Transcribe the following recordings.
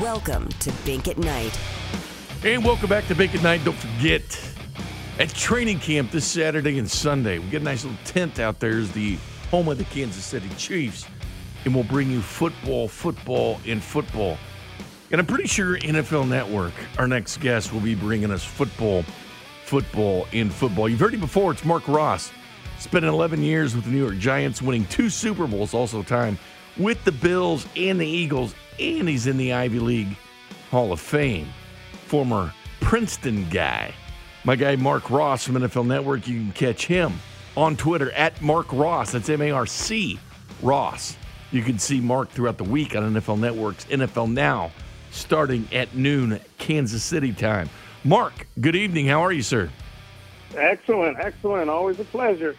Welcome to Bink at Night. And welcome back to Bink at Night. Don't forget, at training camp this Saturday and Sunday, we get a nice little tent out there as the home of the Kansas City Chiefs. And we'll bring you football, football, and football. And I'm pretty sure NFL Network, our next guest, will be bringing us football, football, and football. You've heard it before. It's Marc Ross. Spent 11 years with the New York Giants, winning two Super Bowls, also time with the Bills and the Eagles, and he's in the Ivy League Hall of Fame. Former Princeton guy. My guy Marc Ross from NFL Network, you can catch him on Twitter at Marc Ross. That's M A R C Ross. You can see Mark throughout the week on NFL Network's NFL Now, starting at noon Kansas City time. Mark, good evening. How are you, sir? Excellent, excellent. Always a pleasure.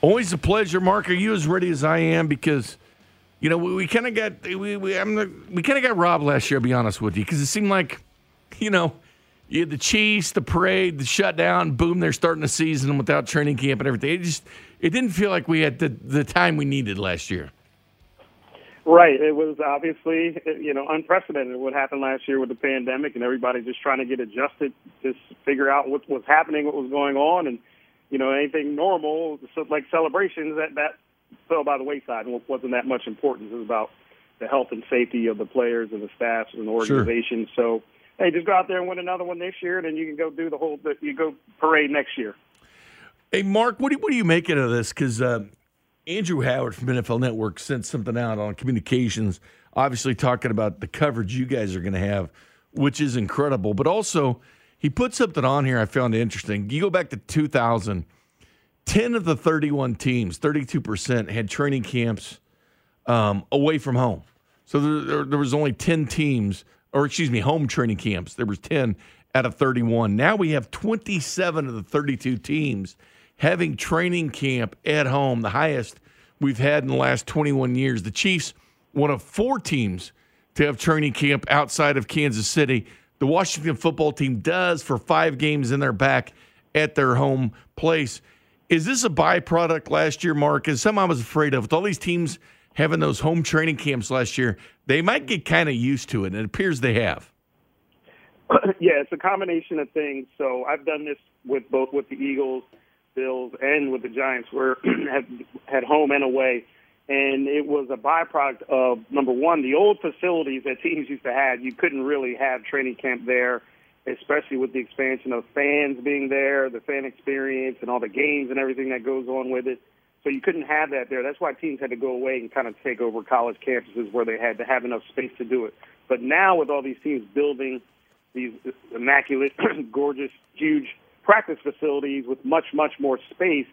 Always a pleasure, Mark. Are you as ready as I am? Because you know, we, we kind of got we we, we kind of got robbed last year. I'll be honest with you, because it seemed like, you know, you had the Chiefs, the parade, the shutdown, boom, they're starting the season without training camp and everything. It just it didn't feel like we had the the time we needed last year. Right. It was obviously you know unprecedented what happened last year with the pandemic and everybody just trying to get adjusted, just figure out what was happening, what was going on, and you know anything normal like celebrations that that fell by the wayside and wasn't that much important. It was about the health and safety of the players and the staff and the organization. Sure. So, hey, just go out there and win another one this year, and then you can go do the whole. You go parade next year. Hey, Mark, what do you, what are you making of this? Because uh, Andrew Howard from NFL Network sent something out on communications, obviously talking about the coverage you guys are going to have, which is incredible. But also, he put something on here I found interesting. You go back to 2000 10 of the 31 teams, 32%, had training camps um, away from home. So there, there, there, was only 10 teams, or excuse me, home training camps. There was 10 out of 31. Now we have 27 of the 32 teams having training camp at home, the highest we've had in the last 21 years. The Chiefs, one of four teams to have training camp outside of Kansas City. The Washington football team does for five games in their back at their home place. Is this a byproduct last year, Mark? Is something I was afraid of with all these teams having those home training camps last year? They might get kind of used to it, and it appears they have. yeah, it's a combination of things. So I've done this with both with the Eagles, Bills, and with the Giants, where had home and away, and it was a byproduct of number one, the old facilities that teams used to have. You couldn't really have training camp there especially with the expansion of fans being there, the fan experience, and all the games and everything that goes on with it. So you couldn't have that there. That's why teams had to go away and kind of take over college campuses where they had to have enough space to do it. But now with all these teams building these immaculate, gorgeous, huge practice facilities with much, much more space,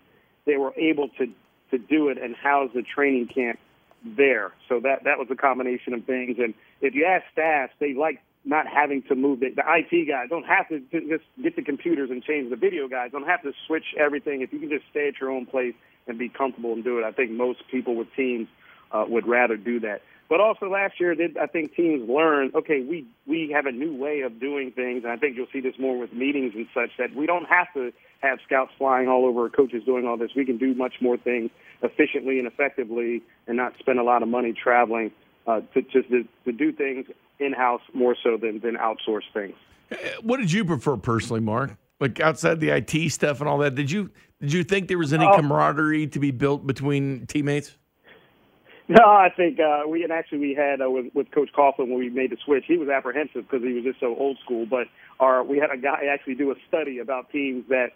they were able to to do it and house the training camp there. So that that was a combination of things. And if you ask staff, they like not having to move the, the IT guys. Don't have to just get the computers and change the video guys. Don't have to switch everything. If you can just stay at your own place and be comfortable and do it i think most people with teams uh, would rather do that. But also last year did i think teams learned okay we we have a new way of doing things. And i think you'll see this more with meetings and such that we don't have to have scouts flying all over coaches doing all this. We can do much more things efficiently and effectively and not spend a lot of money traveling uh, to just to, to do things in house more so than than outsource things. What did you prefer personally, Mark? Like outside the IT stuff and all that, did you did you think there was any uh, camaraderie to be built between teammates? No, I think uh, we and actually we had uh, with, with Coach Coughlin when we made the switch. He was apprehensive because he was just so old school. But our we had a guy actually do a study about teams that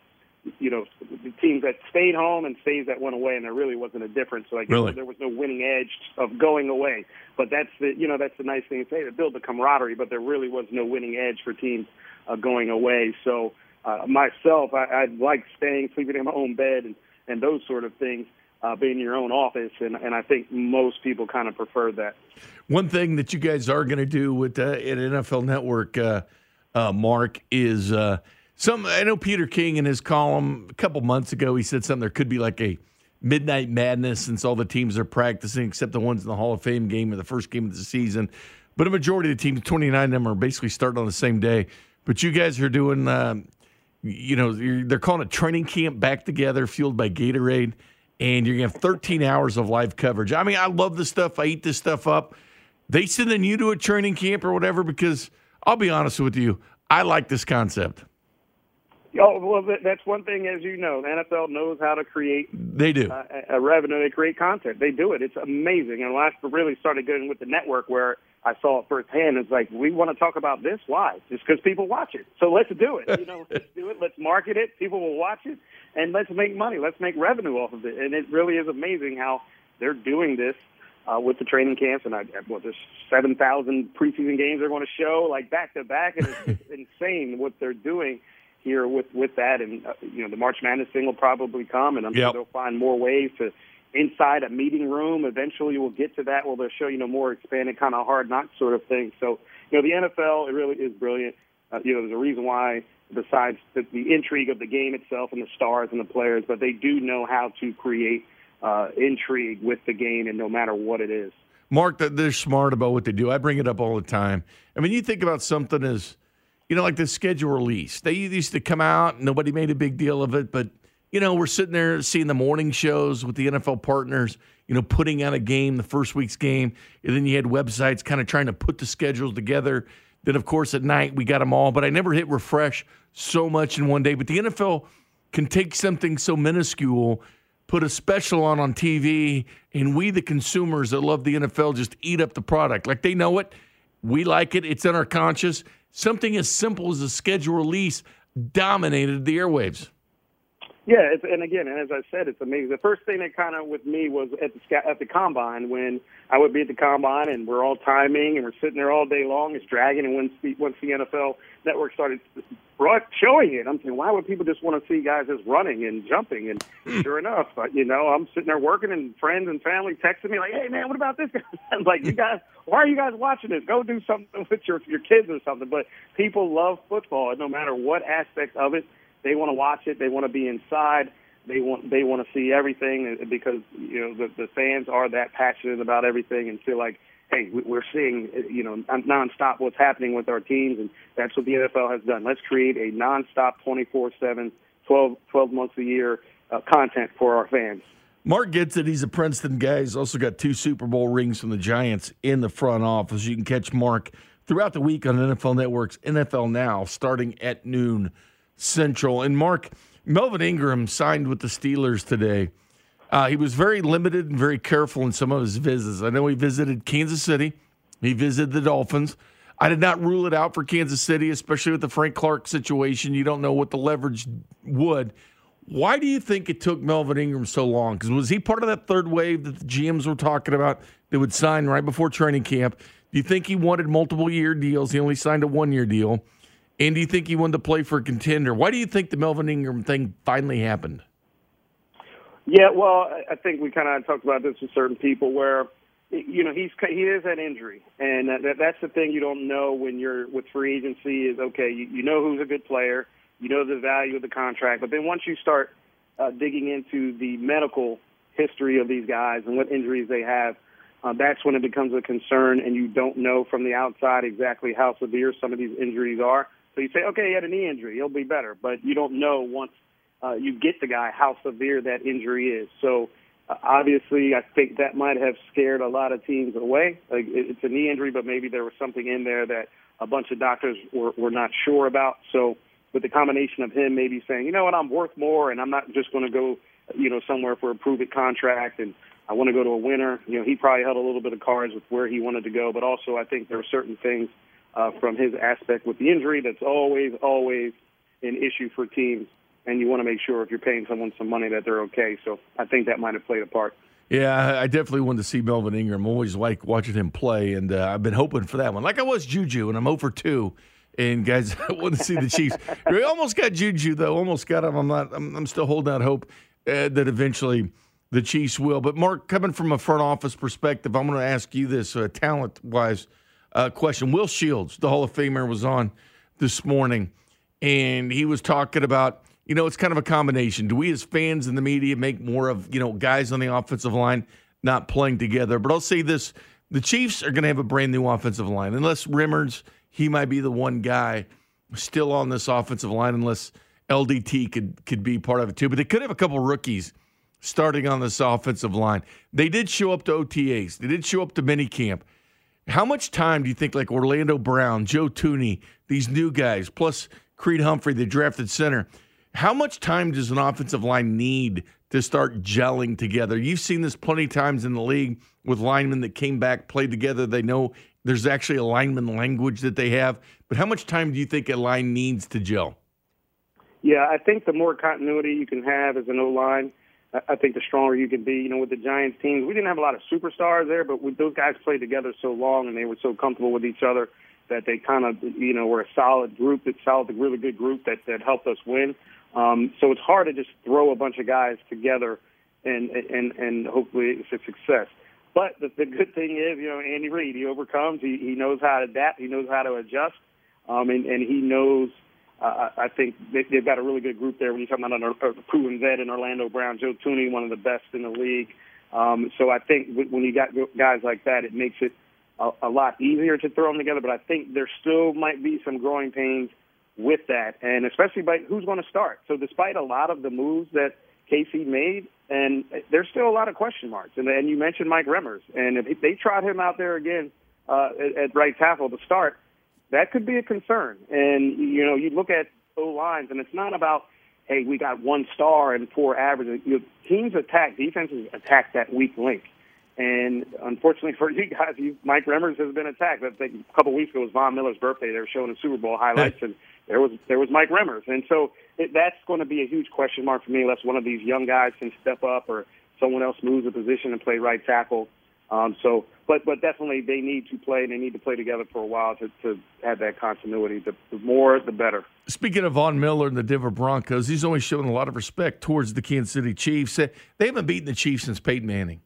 you know, the teams that stayed home and stays that went away, and there really wasn't a difference. So like, really? there was no winning edge of going away. But that's the, you know, that's the nice thing to say to build the camaraderie. But there really was no winning edge for teams uh, going away. So uh, myself, I, I like staying, sleeping in my own bed, and and those sort of things. Uh, being in your own office, and, and I think most people kind of prefer that. One thing that you guys are going to do with uh, at NFL Network, uh, uh, Mark, is uh, some I know Peter King in his column a couple months ago he said something there could be like a midnight madness since all the teams are practicing except the ones in the Hall of Fame game or the first game of the season. But a majority of the teams, 29 of them, are basically starting on the same day. But you guys are doing, um, you know, they're calling it training camp back together, fueled by Gatorade, and you're gonna have 13 hours of live coverage. I mean, I love this stuff. I eat this stuff up. They sending you to a training camp or whatever because I'll be honest with you, I like this concept. Oh well, that's one thing, as you know, the NFL knows how to create. They do uh, a revenue. They create content. They do it. It's amazing. And when I really started getting with the network, where I saw it firsthand, it's like we want to talk about this. Why? Just because people watch it. So let's do it. You know, let's do it. Let's market it. People will watch it, and let's make money. Let's make revenue off of it. And it really is amazing how they're doing this uh, with the training camps, and I well, there's seven thousand preseason games they're going to show like back to back, and it's insane what they're doing here with with that, and uh, you know the March Madness thing will probably come, and I'm yep. sure they'll find more ways to inside a meeting room. Eventually, we'll get to that where they'll show you know more expanded kind of hard knock sort of thing. So you know the NFL it really is brilliant. Uh, you know there's a reason why besides the, the intrigue of the game itself and the stars and the players, but they do know how to create uh, intrigue with the game, and no matter what it is. Mark, they're smart about what they do. I bring it up all the time. I mean, you think about something as you know, like the schedule release. They used to come out, nobody made a big deal of it, but you know, we're sitting there seeing the morning shows with the NFL partners, you know, putting out a game, the first week's game, and then you had websites kind of trying to put the schedules together. Then, of course, at night we got them all, but I never hit refresh so much in one day. But the NFL can take something so minuscule, put a special on on TV, and we, the consumers that love the NFL, just eat up the product. Like they know it, we like it, it's in our conscience something as simple as a schedule release dominated the airwaves. Yeah, it's, and again, and as I said, it's amazing. The first thing that kind of with me was at the at the combine when I would be at the combine and we're all timing and we're sitting there all day long. It's dragging, and once the, once the NFL Network started brought showing it, I'm thinking, why would people just want to see guys just running and jumping? And hmm. sure enough, you know, I'm sitting there working, and friends and family texting me like, "Hey, man, what about this?" Guy?" I'm like, "You guys, why are you guys watching this? Go do something with your your kids or something." But people love football, and no matter what aspect of it they want to watch it. They want to be inside. They want they want to see everything because you know the the fans are that passionate about everything and feel like hey we're seeing you know nonstop what's happening with our teams and that's what the NFL has done. Let's create a nonstop 24/7 12 12 months a year uh, content for our fans. Mark gets it. He's a Princeton guy. He's also got two Super Bowl rings from the Giants in the front office. You can catch Mark throughout the week on NFL Network's NFL Now starting at noon Central. And Mark, Melvin Ingram signed with the Steelers today. Uh, he was very limited and very careful in some of his visits. I know he visited Kansas City, he visited the Dolphins. I did not rule it out for Kansas City, especially with the Frank Clark situation. You don't know what the leverage would. Why do you think it took Melvin Ingram so long? Because was he part of that third wave that the GMs were talking about that would sign right before training camp? Do you think he wanted multiple year deals? He only signed a one year deal. And do you think he wanted to play for a contender? Why do you think the Melvin Ingram thing finally happened? Yeah, well, I think we kind of talked about this with certain people where, you know, he's he is an injury, and that, that's the thing you don't know when you're with free agency is okay. You, you know who's a good player, you know the value of the contract, but then once you start uh, digging into the medical history of these guys and what injuries they have, uh, that's when it becomes a concern, and you don't know from the outside exactly how severe some of these injuries are. So you say, okay, he had a knee injury, he'll be better, but you don't know once uh, you get the guy how severe that injury is. So uh, obviously, I think that might have scared a lot of teams away. Like it's a knee injury, but maybe there was something in there that a bunch of doctors were, were not sure about. So with the combination of him maybe saying, you know what, I'm worth more, and I'm not just going to go, you know, somewhere for a prove it contract and I want to go to a winner. You know, he probably held a little bit of cards with where he wanted to go, but also I think there are certain things uh, from his aspect with the injury that's always, always an issue for teams. And you want to make sure if you're paying someone some money that they're okay. So I think that might have played a part. Yeah, I definitely wanted to see Melvin Ingram. Always like watching him play, and uh, I've been hoping for that one. Like I was Juju, and I'm over 2. And guys, I want to see the Chiefs. we almost got Juju though. Almost got him. I'm not. I'm, I'm still holding out hope uh, that eventually the Chiefs will. But Mark, coming from a front office perspective, I'm going to ask you this uh, talent wise uh, question. Will Shields, the Hall of Famer, was on this morning, and he was talking about. You know, it's kind of a combination. Do we as fans in the media make more of, you know, guys on the offensive line not playing together? But I'll say this the Chiefs are going to have a brand new offensive line, unless Remmers, he might be the one guy still on this offensive line, unless LDT could could be part of it too. But they could have a couple rookies starting on this offensive line. They did show up to OTAs. They did show up to minicamp. How much time do you think, like Orlando Brown, Joe Thuney, these new guys, plus Creed Humphrey, the drafted center, how much time does an offensive line need to start gelling together? You've seen this plenty of times in the league with linemen that came back, played together. They know there's actually a lineman language that they have. But how much time do you think a line needs to gel? Yeah, I think the more continuity you can have as an O line, I think the stronger you can be. You know, with the Giants teams, we didn't have a lot of superstars there, but with those guys played together so long and they were so comfortable with each other that they kind of, you know, were a solid group, that solid, a really good group that that helped us win. Um, so it's hard to just throw a bunch of guys together and and and hopefully it's a success. But the, the good thing is, you know, Andy Reid, he overcomes. He he knows how to adapt. He knows how to adjust, um, and and he knows uh, I think they, they've got a really good group there. When you're talking about a, proven vet in Orlando Brown, Joe Thuney, one of the best in the league. Um, so I think when you got guys like that, it makes it a, a lot easier to throw them together. But I think there still might be some growing pains with that, and especially by who's going to start. So despite a lot of the moves that KC made, and there's still a lot of question marks. And, and you mentioned Mike Remmers, and if they trot him out there again uh, at, at right tackle to start that could be a concern. And you know, you look at O lines, and it's not about hey, we got one star and four average. You know, teams attack, defenses attack that weak link. And unfortunately for you guys, you, Mike Remmers has been attacked. I think a couple of weeks ago was Von Miller's birthday. They were showing the Super Bowl highlights, and there was there was Mike Remmers. And so it, that's going to be a huge question mark for me unless one of these young guys can step up or someone else moves a position and play right tackle. Um, so, but but definitely they need to play. And they need to play together for a while to, to have that continuity. The, the more, the better. Speaking of Von Miller and the Denver Broncos, he's always shown a lot of respect towards the Kansas City Chiefs. They haven't beaten the Chiefs since Peyton Manning,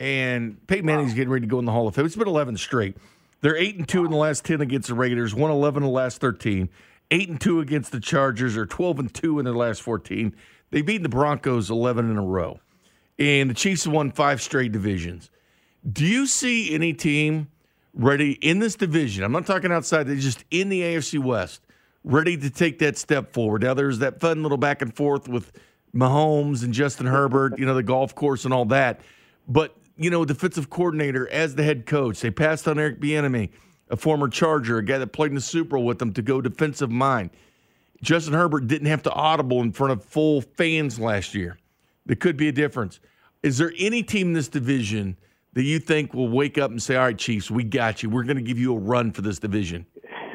and Peyton Manning's wow. getting ready to go in the Hall of Fame. It's been 11 straight. They're eight and two wow. in the last 10 against the Raiders. One 11 in the last 13. Eight and two against the Chargers, or 12 and two in their last 14. They've beaten the Broncos 11 in a row, and the Chiefs have won five straight divisions. Do you see any team ready in this division? I'm not talking outside, they're just in the AFC West, ready to take that step forward. Now, there's that fun little back and forth with Mahomes and Justin Herbert, you know, the golf course and all that. But, you know, defensive coordinator as the head coach, they passed on Eric Bieniemy, a former Charger, a guy that played in the Super Bowl with them to go defensive mind. Justin Herbert didn't have to audible in front of full fans last year. There could be a difference. Is there any team in this division – that you think will wake up and say, "All right, Chiefs, we got you. We're going to give you a run for this division"?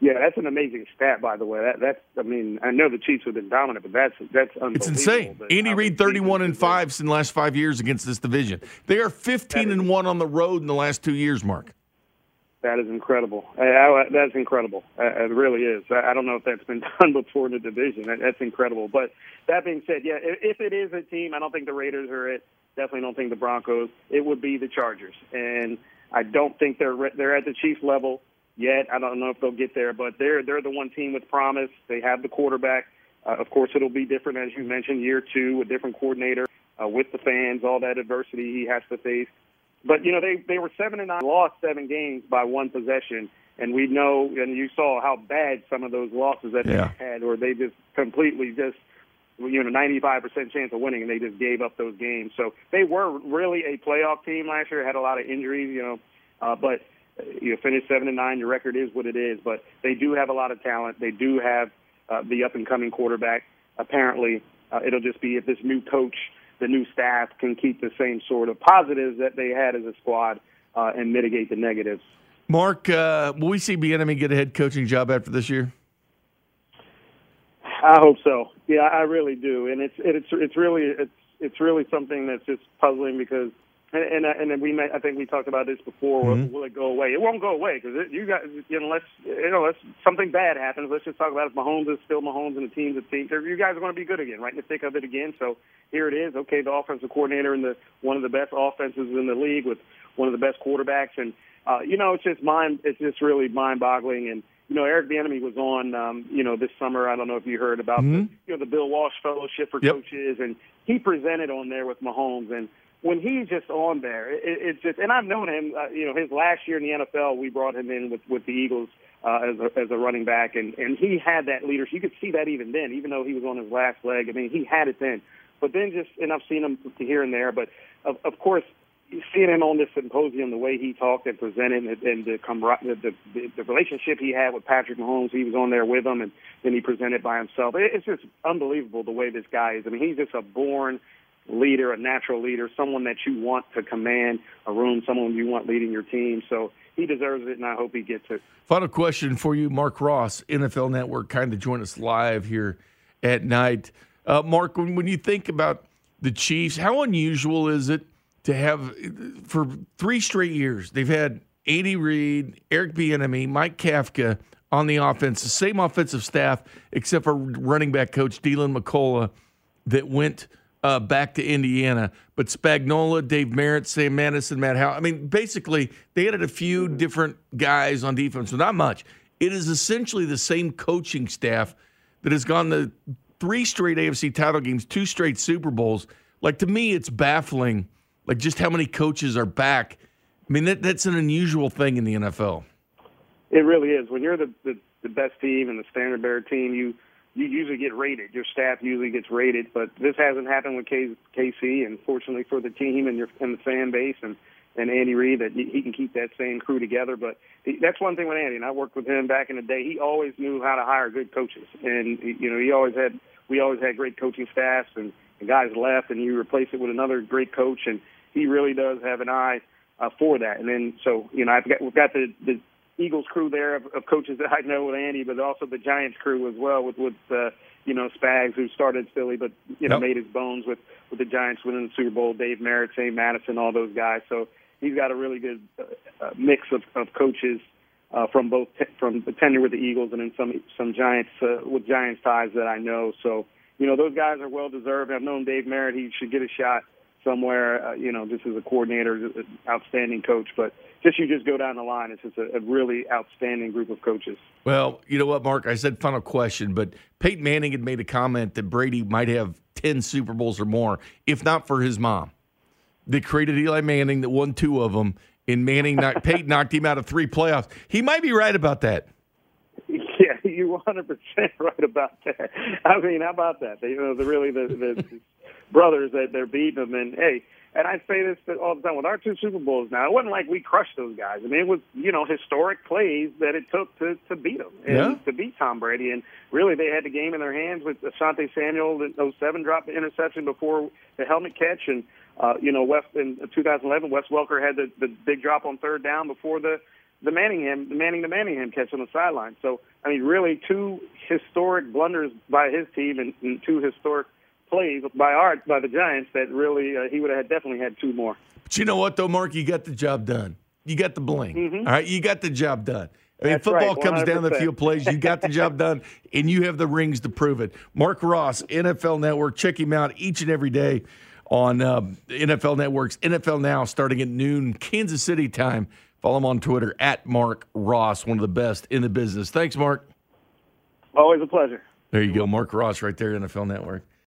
yeah, that's an amazing stat, by the way. That, that's, I mean, I know the Chiefs have been dominant, but that's that's It's insane. Andy Reid, thirty-one and five in the last five years against this division. They are fifteen and one on the road in the last two years. Mark. That is incredible. that's incredible. It really is. I don't know if that's been done before in the division. That's incredible. But that being said, yeah, if it is a team, I don't think the Raiders are it. Definitely don't think the Broncos. It would be the Chargers, and I don't think they're they're at the Chiefs level yet. I don't know if they'll get there, but they're they're the one team with promise. They have the quarterback. Uh, of course, it'll be different as you mentioned, year two, a different coordinator uh, with the fans, all that adversity he has to face. But you know, they they were seven and nine, lost seven games by one possession, and we know, and you saw how bad some of those losses that yeah. they had, or they just completely just you know, 95% chance of winning, and they just gave up those games. So they were really a playoff team last year. Had a lot of injuries, you know, uh, but uh, you know, finished seven and nine. Your record is what it is, but they do have a lot of talent. They do have uh, the up and coming quarterback. Apparently, uh, it'll just be if this new coach the new staff can keep the same sort of positives that they had as a squad uh, and mitigate the negatives. Mark, uh, will we see Bieniemy get a head coaching job after this year? I hope so. Yeah, I really do, and it's it's it's really it's it's really something that's just puzzling because and and, and we may, I think we talked about this before. Mm-hmm. Will, will, it go away? It won't go away because you got you know unless you know unless something bad happens. Let's just talk about if Mahomes is still Mahomes and the team's a team. You guys are going to be good again, right in the thick of it again. So here it is. Okay, the offensive coordinator and the one of the best offenses in the league with one of the best quarterbacks, and uh, you know it's just mind. It's just really mind-boggling and you know, Eric Bieniemy was on, um, you know, this summer. I don't know if you heard about mm-hmm. the, you know, the Bill Walsh Fellowship for yep. Coaches, and he presented on there with Mahomes. And when he's just on there, it, it's just, and I've known him. Uh, you know, his last year in the NFL, we brought him in with with the Eagles uh, as a, as a running back, and and he had that leadership. You could see that even then, even though he was on his last leg. I mean, he had it then. But then just, and I've seen him here and there. But of, of course, him on this symposium, the way he talked and presented, and, and the, the, the the relationship he had with Patrick Mahomes, he was on there with him, and then he presented by himself. It's just unbelievable the way this guy is. I mean, he's just a born leader, a natural leader, someone that you want to command a room, someone you want leading your team. So he deserves it, and I hope he gets it. Final question for you, Marc Ross, NFL Network, kind of join us live here at night. Uh, Mark, when, when you think about the Chiefs, how unusual is it to have for three straight years they've had Andy Reid, Eric Bieniemy, Mike Kafka on the offense, the same offensive staff except for running back coach Deland McCullough that went uh, back to Indiana. But Spagnuolo, Dave Merritt, Sam Madison, Matt Howe. I mean, basically they added a few different guys on defense, but not much. It is essentially the same coaching staff that has gone to three straight AFC title games, two straight Super Bowls. Like to me, it's baffling like just how many coaches are back. I mean, that, that's an unusual thing in the NFL. It really is. When you're the, the, the best team and the standard bearer team, you you usually get rated. Your staff usually gets rated, but this hasn't happened with KC. And fortunately for the team and your and the fan base and and Andy Reid, that he can keep that same crew together. But he, that's one thing with Andy, and I worked with him back in the day. He always knew how to hire good coaches, and you know he always had we always had great coaching staffs, and the guys left, and you replace it with another great coach, and he really does have an eye uh, for that. And then so you know I've got we've got the the Eagles crew there of, of coaches that I know with Andy, but also the Giants crew as well with with uh, you know Spags who started Philly, but you know made his bones with with the Giants winning the Super Bowl. Dave Merritt, Sam Madison, all those guys. So he's got a really good uh, uh, mix of, of coaches. Uh, from both t- from the tenure with the Eagles and then some some Giants uh, with Giants ties that I know. So you know those guys are well deserved. I've known Dave Merritt; he should get a shot somewhere, uh, you know, just as a coordinator, outstanding coach. But just you just go down the line, it's just a, a, really outstanding group of coaches. Well, you know what, Mark? I said final question, but Peyton Manning had made a comment that Brady might have 10 Super Bowls or more, if not for his mom. That created Eli Manning, that won two of them, and Manning knocked, Peyton knocked him out of three playoffs. He might be right about that. Yeah, you're 100 percent right about that. I mean, how about that? You know, the really the, the brothers that they're beating them. And hey, and I say this all the time with our two Super Bowls. Now it wasn't like we crushed those guys. I mean, it was you know historic plays that it took to to beat them and yeah. to beat Tom Brady. And really, they had the game in their hands with Asante Samuel in 07 dropped the interception before the helmet catch, and uh, you know West in 2011 Wes Welker had the, the big drop on third down before the the Manningham, the Manning to Manningham catch on the sideline. So, I mean, really two historic blunders by his team and, and two historic plays by Art by the Giants that really uh, he would have definitely had two more. But you know what though, Mark, you got the job done. You got the bling. Mm-hmm. All right, you got the job done. I mean, That's football right, comes down the field plays. You got the job done, and you have the rings to prove it. Marc Ross, NFL Network. Check him out each and every day on uh, NFL Network's NFL Now, starting at noon Kansas City time. Follow him on Twitter at Marc Ross, one of the best in the business. Thanks, Mark. Always a pleasure. There you go, Marc Ross, right there, NFL Network.